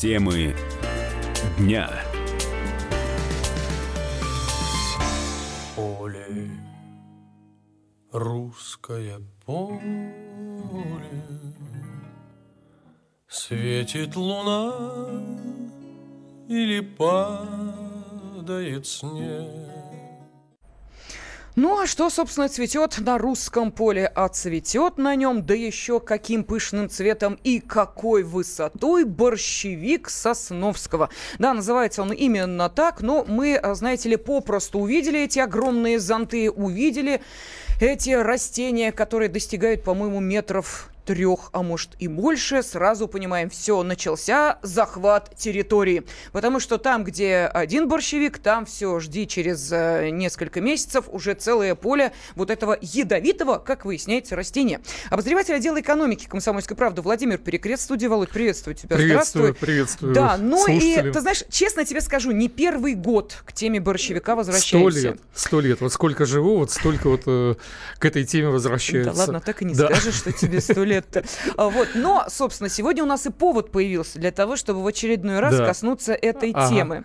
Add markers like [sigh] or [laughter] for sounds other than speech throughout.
Темы дня. Поле, русское поле, Светит луна или падает снег. Ну а что, собственно, цветет на русском поле? А цветет на нем, да еще каким пышным цветом и какой высотой борщевик Сосновского. Да, называется он именно так, но мы, знаете ли, попросту увидели эти огромные зонты, увидели эти растения, которые достигают, по-моему, метров трех, а может и больше, сразу понимаем, все, начался захват территории. Потому что там, где один борщевик, там все, жди через э, несколько месяцев уже целое поле вот этого ядовитого, как выясняется, растения. Обозреватель отдела экономики комсомольской правды Владимир Перекрет, студия. Володь, приветствую тебя. Приветствую, Здравствуй. приветствую. Да, ну слушатели. и, ты знаешь, честно тебе скажу, не первый год к теме борщевика Сто возвращаемся. лет, сто лет. Вот сколько живу, вот столько вот э, к этой теме возвращается. Да ладно, так и не Да. скажешь, что тебе сто лет. [laughs] Вот. Но, собственно, сегодня у нас и повод появился для того, чтобы в очередной раз Да. коснуться этой Ага. темы.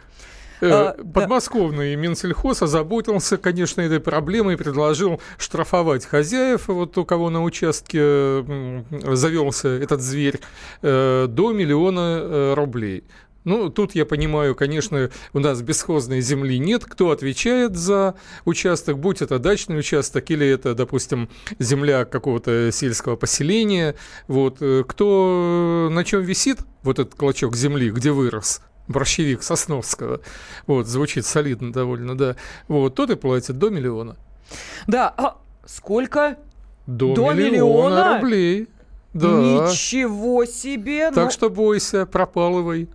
Э, А, да. Подмосковный Минсельхоз озаботился, конечно, этой проблемой и предложил штрафовать хозяев, вот у кого на участке завелся этот зверь, э, до миллиона э, рублей. Ну, тут я понимаю, конечно, у нас бесхозной земли нет. Кто отвечает за участок, будь это дачный участок или это, допустим, земля какого-то сельского поселения. Вот. э, Кто э, на чем висит вот этот клочок земли, где вырос? борщевик Сосновского. Вот, звучит солидно довольно, да. Вот, тот и платит до миллиона. Да, а сколько? До, До миллиона, миллиона? рублей. Да. Ничего себе! Так Ну, что бойся, пропалывай.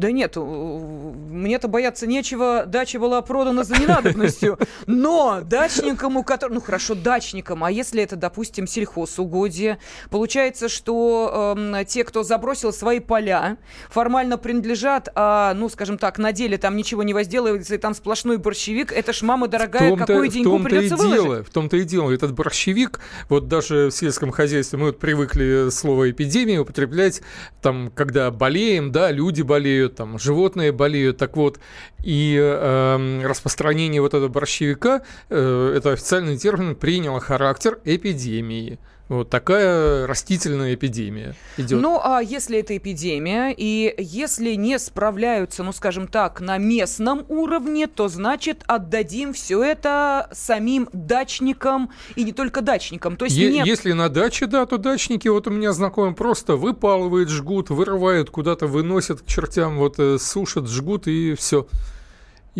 Да нет, мне-то бояться нечего, дача была продана за ненадобностью. Но дачникам, у которых... Ну хорошо, дачникам, а если это, допустим, сельхозугодие, получается, что эм, те, кто забросил свои поля, формально принадлежат, а, ну, скажем так, на деле там ничего не возделывается, и там сплошной борщевик, это ж, мама дорогая, какую деньгу том-то и придется выложить? дело, в том-то и дело. Этот борщевик, вот даже в сельском хозяйстве мы вот привыкли слово эпидемия употреблять, там, когда болеем, да, люди болеют, там, животные болеют, так вот, и эм, распространение вот этого борщевика, э, это официальный термин, приняло характер эпидемии. Вот такая растительная эпидемия идет. Ну, а если это эпидемия, и если не справляются, ну, скажем так, на местном уровне, то значит отдадим все это самим дачникам и не только дачникам. То есть Е- нет... Если на даче, да, то дачники, вот у меня знакомый, просто выпалывают, жгут, вырывают, куда-то выносят к чертям, вот э, сушат, жгут и все.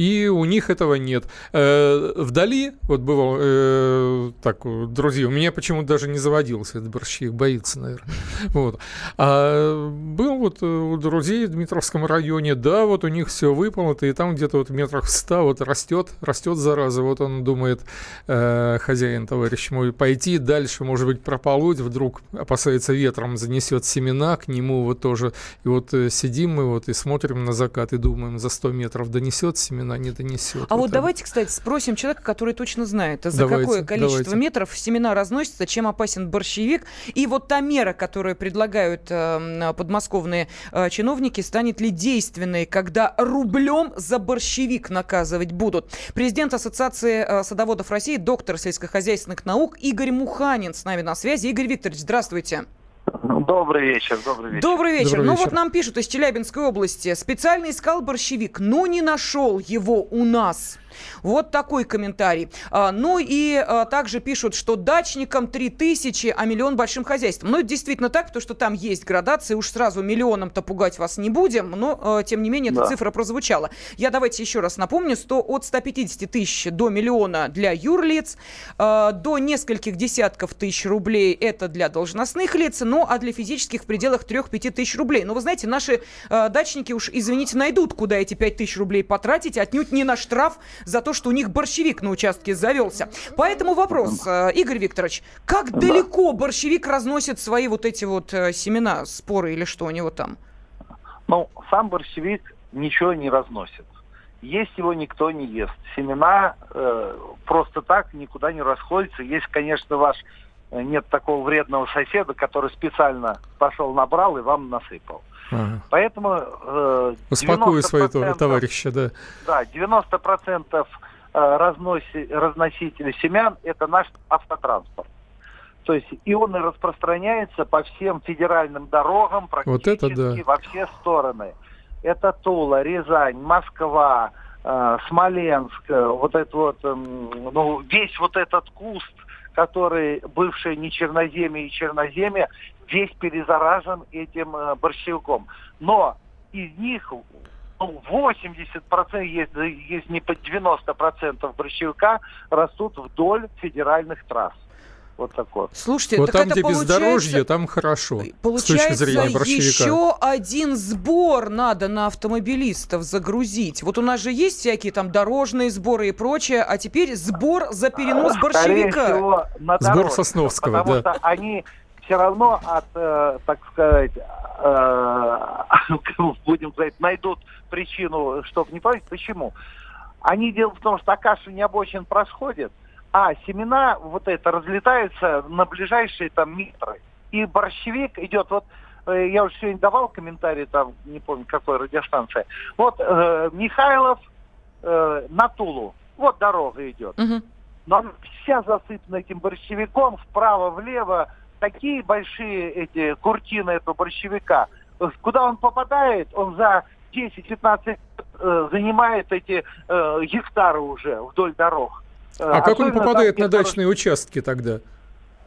И у них этого нет. Э, вдали, вот бывал, э, так, друзья, у меня почему-то даже не заводился этот борщевик, боится, наверное. [laughs] Вот. А был вот э, у друзей в Дмитровском районе, да, вот у них все выпало, и там где-то вот в метрах в ста вот растет, растет зараза. Вот он думает, э, хозяин, товарищ мой, пойти дальше, может быть, прополоть, вдруг опасается ветром, занесет семена к нему вот тоже. И вот э, сидим мы вот и смотрим на закат и думаем, за 100 метров донесет семена, не донесет. А вот так. давайте, кстати, спросим человека, который точно знает, за Давайте, какое количество давайте. метров семена разносятся, чем опасен борщевик. И вот та мера, которую предлагают э, подмосковные э, чиновники, станет ли действенной, когда рублем за борщевик наказывать будут. Президент Ассоциации э, садоводов России, доктор сельскохозяйственных наук Игорь Муханин с нами на связи. Игорь Викторович, здравствуйте. Ну, Добрый вечер, добрый вечер. Добрый вечер. Добрый ну вечер. вот нам пишут из Челябинской области. Специально искал борщевик, но не нашел его у нас. Вот такой комментарий. А, ну и а, также пишут, что дачникам 3000, а миллион большим хозяйством. Ну, это действительно так, то что там есть градации, уж сразу миллионом-то пугать вас не будем, но, а, тем не менее, эта Да. цифра прозвучала. Я давайте еще раз напомню, 100, от 150 тысяч до миллиона для юрлиц, а, до нескольких десятков тысяч рублей это для должностных лиц, ну, а для физических в пределах 3-5 тысяч рублей. Но вы знаете, наши а, дачники уж, извините, найдут, куда эти 5 тысяч рублей потратить, отнюдь не на штраф за то, что у них борщевик на участке завелся. Поэтому вопрос, э, Игорь Викторович, как далеко борщевик разносит свои вот эти вот э, семена, споры или что у него там? Ну, сам борщевик ничего не разносит. Есть его никто не ест. Семена э, просто так никуда не расходятся. Есть, конечно, ваш э, нет такого вредного соседа, который специально пошел, набрал и вам насыпал. Ага. Поэтому э, Успокою 90% своего товарища, да. Да, 90% э, разноси, разносителей семян – это наш автотранспорт. То есть и он и распространяется по всем федеральным дорогам Вот практически это да. во все стороны. Это Тула, Рязань, Москва, э, Смоленск, э, вот это вот, эм, ну, весь вот этот куст, который бывший не черноземье и черноземье, весь перезаражен этим э, борщевиком. Но из них ну, 80%, если, если не под 90% борщевика растут вдоль федеральных трасс. Вот такой. Слушайте, Вот так там, это где получается... бездорожье, там хорошо. С точки Получается, зрения борщевика. еще один сбор надо на автомобилистов загрузить. Вот у нас же есть всякие там дорожные сборы и прочее, а теперь сбор за перенос борщевика. всего, на Сбор дорожках, Сосновского, потому да. что они все равно от, э, так сказать, э, [laughs] будем говорить, найдут причину, чтобы не платить. Почему? Они дело в том, что окашивание обочин происходит, а семена вот это разлетаются на ближайшие там метры. И борщевик идет, вот э, я уже сегодня давал комментарий, там, не помню, какой радиостанция. Вот э, Михайлов э, на Тулу. Вот дорога идет. Мгм. Но она вся засыпана этим борщевиком, вправо-влево, такие большие эти куртины этого борщевика. Куда он попадает, он за 10-15 э, занимает эти э, гектары уже вдоль дорог. Э, А как он попадает там, на дачные участки тогда?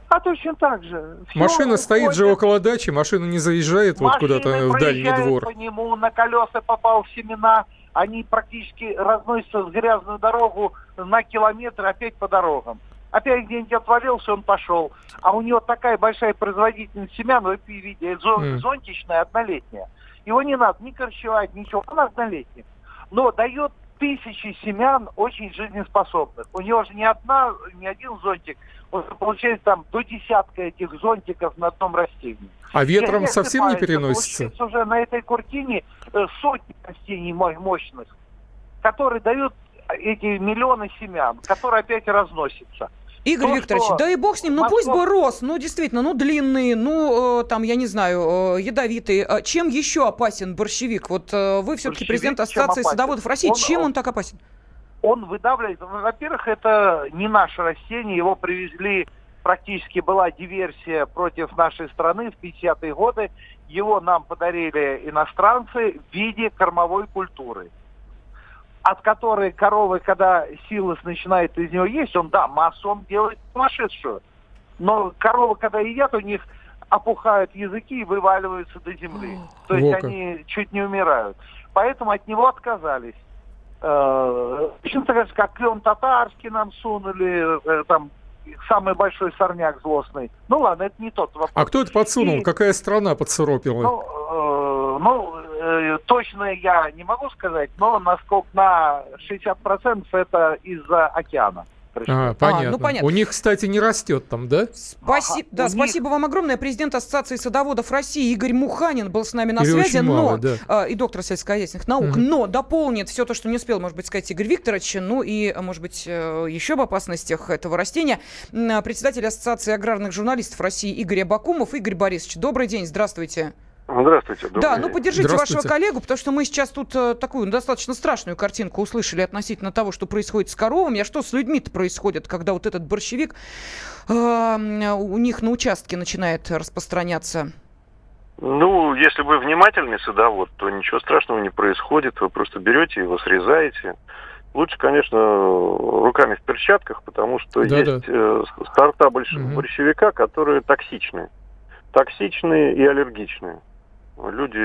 А точно так же. Всё Машина стоит же уходит. около дачи, машина не заезжает вот Машины куда-то в дальний двор. по нему, на колеса попал в семена, они практически разносятся с грязную дорогу на километр опять по дорогам. Опять где-нибудь отвалился, он пошел. А у него такая большая производительность семян, вы видите, зон- Мгм. зонтичная, однолетняя. Его не надо ни корчевать, ничего, он однолетний. Но дает тысячи семян очень жизнеспособных. У него же не одна, не один зонтик, он получается там до десятка этих зонтиков на одном растении. А ветром Я совсем не осыпается, переносится? Уже на этой куртине э, сотни растений мо- мощных, которые дают эти миллионы семян, которые опять разносятся. Игорь То, Викторович, что да и бог с ним, ну Москва- пусть бы рос, ну действительно, ну длинный, ну э, там, я не знаю, э, ядовитый. А Чем еще опасен борщевик? Вот э, вы все-таки президент Ассоциации садоводов России, Он- чем он- он так опасен? Он выдавливает, во-первых, это не наше растение, его привезли, практически была диверсия против нашей страны в 50-е годы, его нам подарили иностранцы в виде кормовой культуры. От которой коровы, когда силос начинает из него есть, он, да, массу он делает сумасшедшую. Но коровы, когда едят, у них опухают языки и вываливаются до земли. То есть Во как. они чуть не умирают. Поэтому от него отказались. Э, Точно так же, как клен татарский нам сунули, э, там самый большой сорняк злостный. Ну ладно, это не тот вопрос. А кто это подсунул? И- Какая страна подсуропила? Ну, э, ну, э, точно я не могу сказать, но насколько на 60% это из-за океана. А, понятно. ну, понятно. У них, кстати, не растет там, да? Спаси- Ага, да, у них- спасибо вам огромное. Президент Ассоциации садоводов России Игорь Муханин был с нами на Или связи, но мало, да. а, и доктор сельскохозяйственных наук, Мгм. но дополнит все то, что не успел, может быть, сказать Игорь Викторович, ну и, а, может быть, э, еще об опасностях этого растения. А, Председатель Ассоциации аграрных журналистов России Игорь Абакумов. Игорь Борисович, добрый день, здравствуйте. Здравствуйте. добрый Да, день. ну поддержите Здравствуйте. вашего коллегу, потому что мы сейчас тут э, такую ну, достаточно страшную картинку услышали относительно того, что происходит с коровами, а что с людьми-то происходит, когда вот этот борщевик э, у них на участке начинает распространяться. Ну, если вы внимательный садовод, то ничего страшного не происходит. Вы просто берете его, срезаете. Лучше, конечно, руками в перчатках, потому что Да-да. есть э, с- сорта больш- Мгм. борщевика, которые токсичные. Токсичные и аллергичные. Люди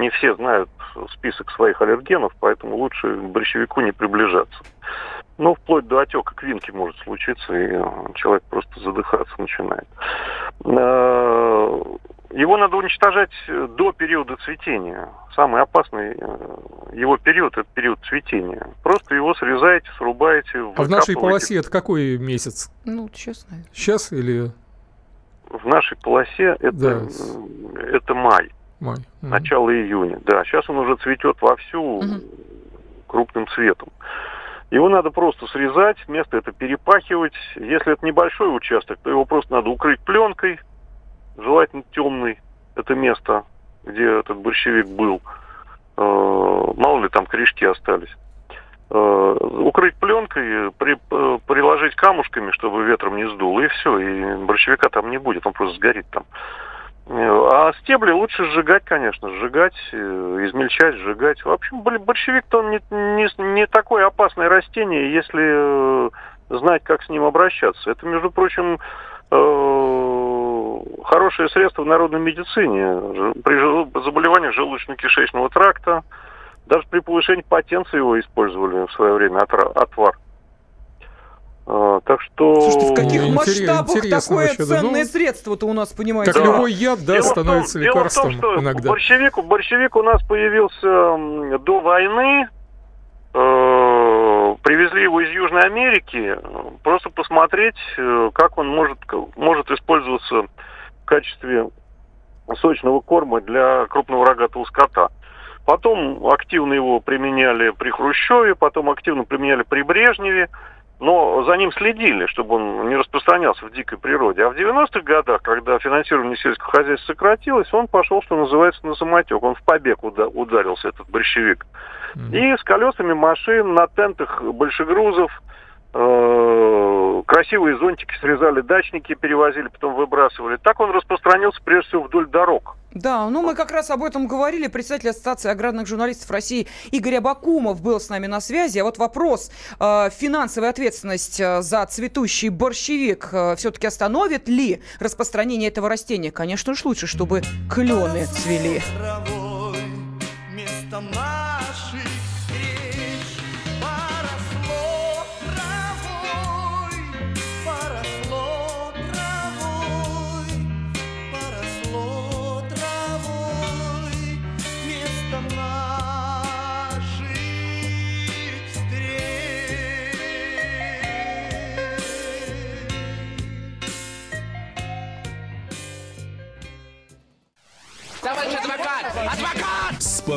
не все знают список своих аллергенов, поэтому лучше к борщевику не приближаться. Ну, вплоть до отека квинки может случиться, и э, человек просто задыхаться начинает. Э, Его надо уничтожать э, до периода цветения. Самый опасный его период – это период цветения. Просто его срезаете, срубаете, А в нашей полосе это какой месяц? Ну, честно. Сейчас или В нашей полосе это, Да. это май, май? Начало июня. Да, сейчас он уже цветет вовсю Мгм. крупным цветом. Его надо просто срезать, место это перепахивать. Если это небольшой участок, то его просто надо укрыть пленкой, желательно темный, это место, где этот борщевик был. Э, мало ли там корешки остались. Э, укрыть пленкой, при, э, приложить камушками, чтобы ветром не сдуло, и все, и борщевика там не будет, он просто сгорит там. А стебли лучше сжигать, конечно, сжигать, измельчать, сжигать. В общем, борщевик-то он не, не, не такое опасное растение, если знать, как с ним обращаться. Это, между прочим, хорошее средство в народной медицине. При заболеваниях желудочно-кишечного тракта, даже при повышении потенции его использовали в свое время отвар. А, так что... Слушайте, в каких масштабах такое вообще, ценное ну, средство-то у нас, понимаете? Как любой яд, да, дело становится том, лекарством дело в том, что иногда. Борщевик, борщевик у нас появился до войны. Э, привезли его из Южной Америки. Просто посмотреть, э, как он может, может использоваться в качестве сочного корма для крупного рогатого скота. Потом активно его применяли при Хрущеве, потом активно применяли при Брежневе, но за ним следили, чтобы он не распространялся в дикой природе. А в 90-х годах, когда финансирование сельского хозяйства сократилось, он пошел, что называется, на самотек. Он в побег ударился, этот борщевик. Mm-hmm. И с колесами машин на тентах большегрузов красивые зонтики срезали дачники, перевозили, потом выбрасывали. Так он распространился прежде всего вдоль дорог. Да, ну мы как раз об этом говорили. Представитель Ассоциации аграрных журналистов России Игорь Абакумов был с нами на связи. А вот вопрос, э, финансовая ответственность э, за цветущий борщевик э, все-таки остановит ли распространение этого растения? Конечно же, лучше, чтобы клены цвели.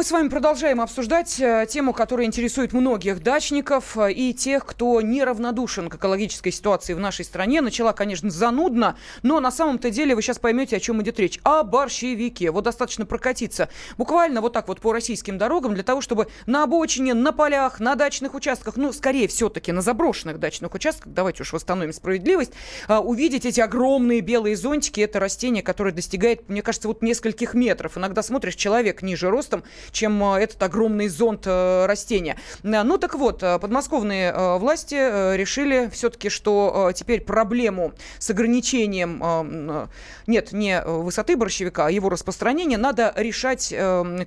Мы с вами продолжаем обсуждать э, тему, которая интересует многих дачников э, и тех, кто неравнодушен к экологической ситуации в нашей стране. Начала, конечно, занудно, но на самом-то деле вы сейчас поймете, о чем идет речь. О борщевике. Вот достаточно прокатиться буквально вот так вот по российским дорогам для того, чтобы на обочине, на полях, на дачных участках, ну, скорее все-таки на заброшенных дачных участках, давайте уж восстановим справедливость, э, увидеть эти огромные белые зонтики. Это растение, которое достигает, мне кажется, вот нескольких метров. Иногда смотришь, человек ниже ростом, чем э, этот огромный зонт э, растения. Э, ну так вот, подмосковные власти решили все-таки, что теперь проблему с ограничением, нет, не высоты борщевика, а его распространения надо решать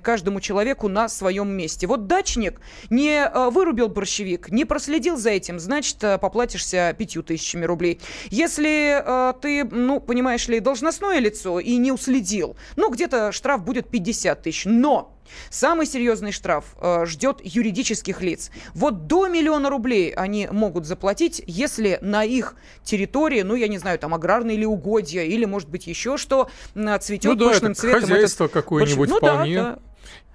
каждому человеку на своем месте. Вот дачник не вырубил борщевик, не проследил за этим, значит, поплатишься пятью тысячами рублей. Если ты, ну, понимаешь ли, должностное лицо и не уследил, ну, где-то штраф будет 50 тысяч. Но Самый серьезный штраф э, ждет юридических лиц. Вот до миллиона рублей они могут заплатить, если на их территории, ну, я не знаю, там аграрные или угодья, или, может быть, еще что, цветет ну, да, пышным это цветом. Хозяйство какое-нибудь ну, вполне. Да, да.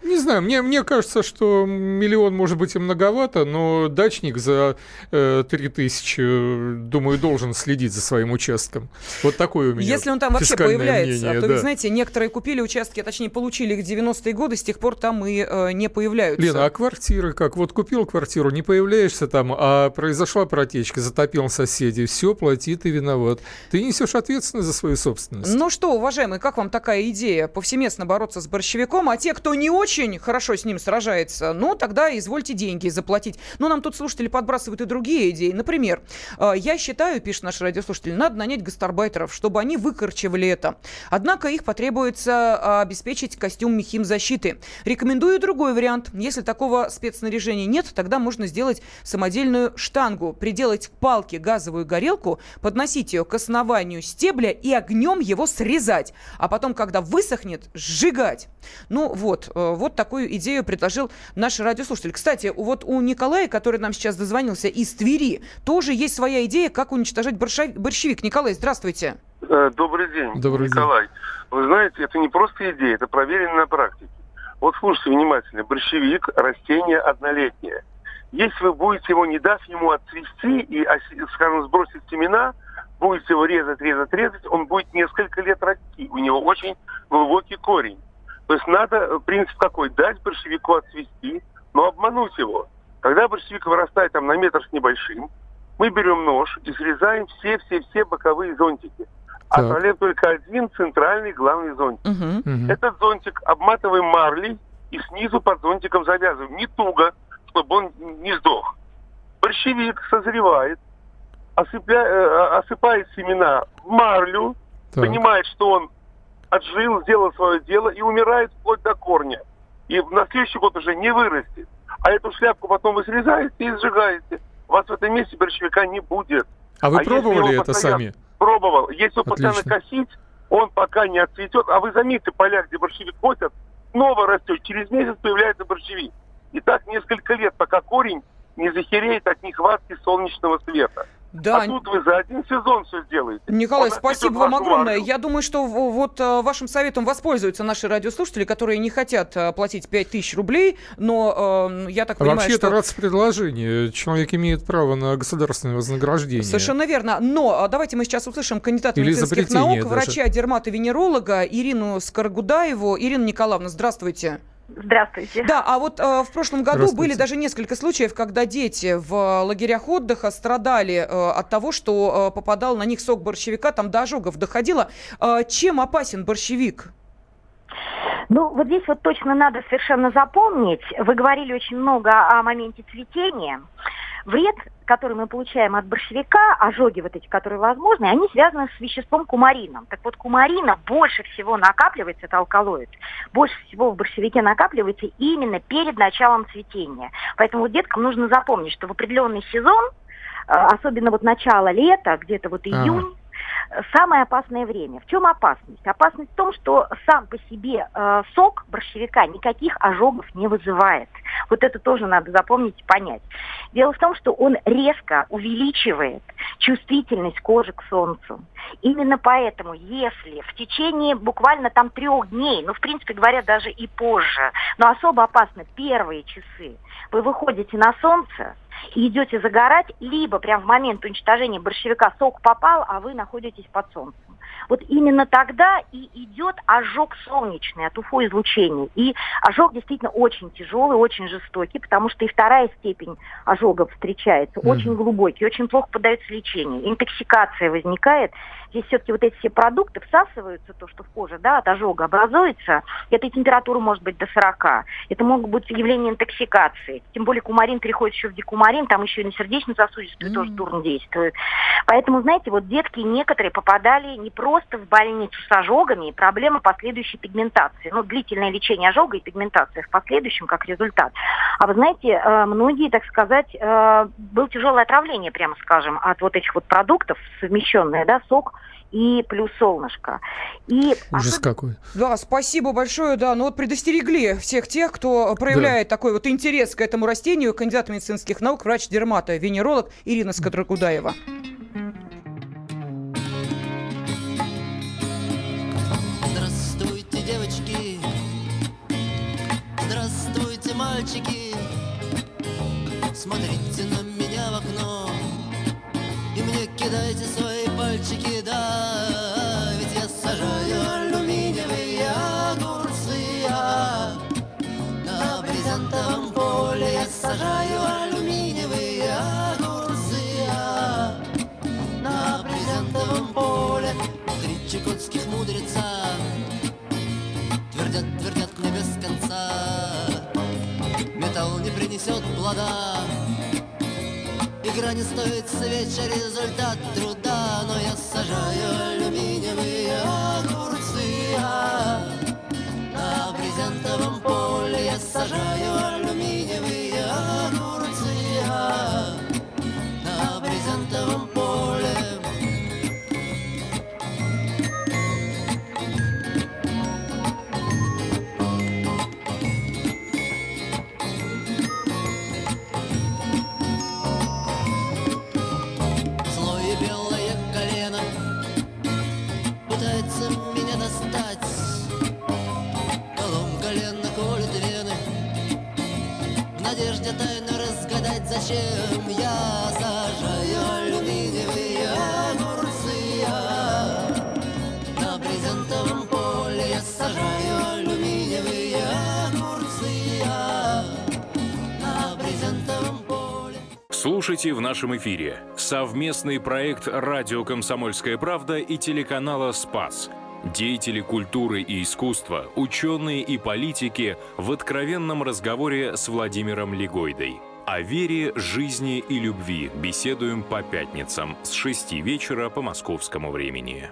Не знаю, мне, мне кажется, что миллион может быть и многовато, но дачник за э, 3000, думаю, должен следить за своим участком. Вот такой у меня Если он там вообще появляется. Мнение, а то, да. вы знаете, некоторые купили участки, а точнее получили их в 90-е годы, с тех пор там и э, не появляются. Лена, а квартиры как? Вот купил квартиру, не появляешься там, а произошла протечка, затопил соседей, все, плати, ты виноват. Ты несешь ответственность за свою собственность. Ну что, уважаемые, как вам такая идея повсеместно бороться с борщевиком, а те, кто не очень хорошо с ним сражается, ну, тогда извольте деньги заплатить. Но нам тут слушатели подбрасывают и другие идеи. Например, э, я считаю, пишет наш радиослушатель, надо нанять гастарбайтеров, чтобы они выкорчевали это. Однако их потребуется а, обеспечить костюм химзащиты. Рекомендую другой вариант. Если такого спецснаряжения нет, тогда можно сделать самодельную штангу, приделать к палке газовую горелку, подносить ее к основанию стебля и огнем его срезать. А потом, когда высохнет, сжигать. Ну вот, э, вот такую идею предложил наш радиослушатель. Кстати, вот у Николая, который нам сейчас дозвонился из Твери, тоже есть своя идея, как уничтожать борщевик. Николай, здравствуйте. Э, добрый день, Добрый Николай. День. Вы знаете, это не просто идея, это проверено на практике. Вот слушайте внимательно. Борщевик – растение однолетнее. Если вы будете его, не дав ему отцвести и, скажем, сбросить семена, будете его резать, резать, резать, он будет несколько лет расти. У него очень глубокий корень. То есть надо, э, принцип какой, дать борщевику отцвести, но обмануть его. Когда борщевик вырастает там на метр с небольшим, мы берем нож и срезаем все-все-все боковые зонтики. Так. Оставляем только один центральный главный зонтик. Угу. Этот зонтик обматываем марлей и снизу под зонтиком завязываем. Не туго, чтобы он не сдох. Борщевик созревает, осыпля... Э, осыпает семена в марлю, так. понимает, что он отжил, сделал свое дело и умирает вплоть до корня. И на следующий год уже не вырастет. А эту шляпку потом вы срезаете и сжигаете. У вас в этом месте борщевика не будет. А вы а пробовали это сами? Пробовал. Если его постоянно косить, он пока не отцветет. А вы заметьте, поля, где борщевик косят, снова растет. Через месяц появляется борщевик. И так несколько лет, пока корень не захереет от нехватки солнечного света. Да. А тут вы за один сезон все сделаете. Николай, Он спасибо вам огромное. Марку. Я думаю, что вот э, вашим советом воспользуются наши радиослушатели, которые не хотят э, платить 5000 рублей, но э, я так а понимаю, Вообще что... это раз предложение. Человек имеет право на государственное вознаграждение. Совершенно верно. Но давайте мы сейчас услышим кандидата Или медицинских наук, даже. врача, дерматовенеролога Ирину Скорогудаеву. Ирина Николаевна, здравствуйте. Здравствуйте. Да, а вот э, в прошлом году были даже несколько случаев, когда дети в лагерях отдыха страдали э, от того, что э, попадал на них сок борщевика, там до ожогов доходило. Э, чем опасен борщевик? Ну, вот здесь вот точно надо совершенно запомнить. Вы говорили очень много о моменте цветения. Вред, который мы получаем от борщевика, ожоги вот эти, которые возможны, они связаны с веществом кумарином. Так вот, кумарина больше всего накапливается, это алкалоид, больше всего в борщевике накапливается именно перед началом цветения. Поэтому вот деткам нужно запомнить, что в определенный сезон, э, особенно вот начало лета, где-то вот июнь, самое опасное время. В чем опасность? Опасность в том, что сам по себе э, сок борщевика никаких ожогов не вызывает. Вот это тоже надо запомнить и понять. Дело в том, что он резко увеличивает чувствительность кожи к солнцу. Именно поэтому, если в течение буквально там трех дней, ну, в принципе говоря, даже и позже, но особо опасно первые часы, вы выходите на солнце, и идете загорать, либо прям в момент уничтожения борщевика сок попал, а вы находитесь под солнцем. Вот именно тогда и идет ожог солнечный от УФО-излучения. И ожог действительно очень тяжелый, очень жестокий, потому что и вторая степень ожогов встречается, mm. очень глубокий, очень плохо поддается лечению. Интоксикация возникает. Здесь все-таки вот эти все продукты всасываются, то, что в коже да, от ожога образуется. Этой температура может быть до 40. Это могут быть явления интоксикации. Тем более кумарин переходит еще в декумарин, там еще и на сердечно-сосудистую mm. тоже дурно действует. Поэтому, знаете, вот детки некоторые попадали не просто в больницу с ожогами, проблема последующей пигментации. Ну, длительное лечение ожога и пигментация в последующем как результат. А вы знаете, э, многие, так сказать, э, было тяжелое отравление, прямо скажем, от вот этих вот продуктов, совмещенное, да, сок, и плюс солнышко. И Ужас особ... какой. Да, спасибо большое, да. Ну вот предостерегли всех тех, кто проявляет да. такой вот интерес к этому растению, кандидат медицинских наук, врач-дермата, венеролог Ирина Скодрогудаева. Мальчики. Смотрите на меня в окно и мне кидайте свои пальчики, принесет плода Игра не стоит свеча, результат надежде тайно разгадать, зачем Я сажаю алюминиевые огурцы На брезентовом поле я сажаю алюминиевые огурцы На брезентовом поле Слушайте в нашем эфире совместный проект «Радио Комсомольская правда» и телеканала «Спас». Деятели культуры и искусства, ученые и политики в откровенном разговоре с Владимиром Легойдой. О вере, жизни и любви беседуем по пятницам с 6 вечера по московскому времени.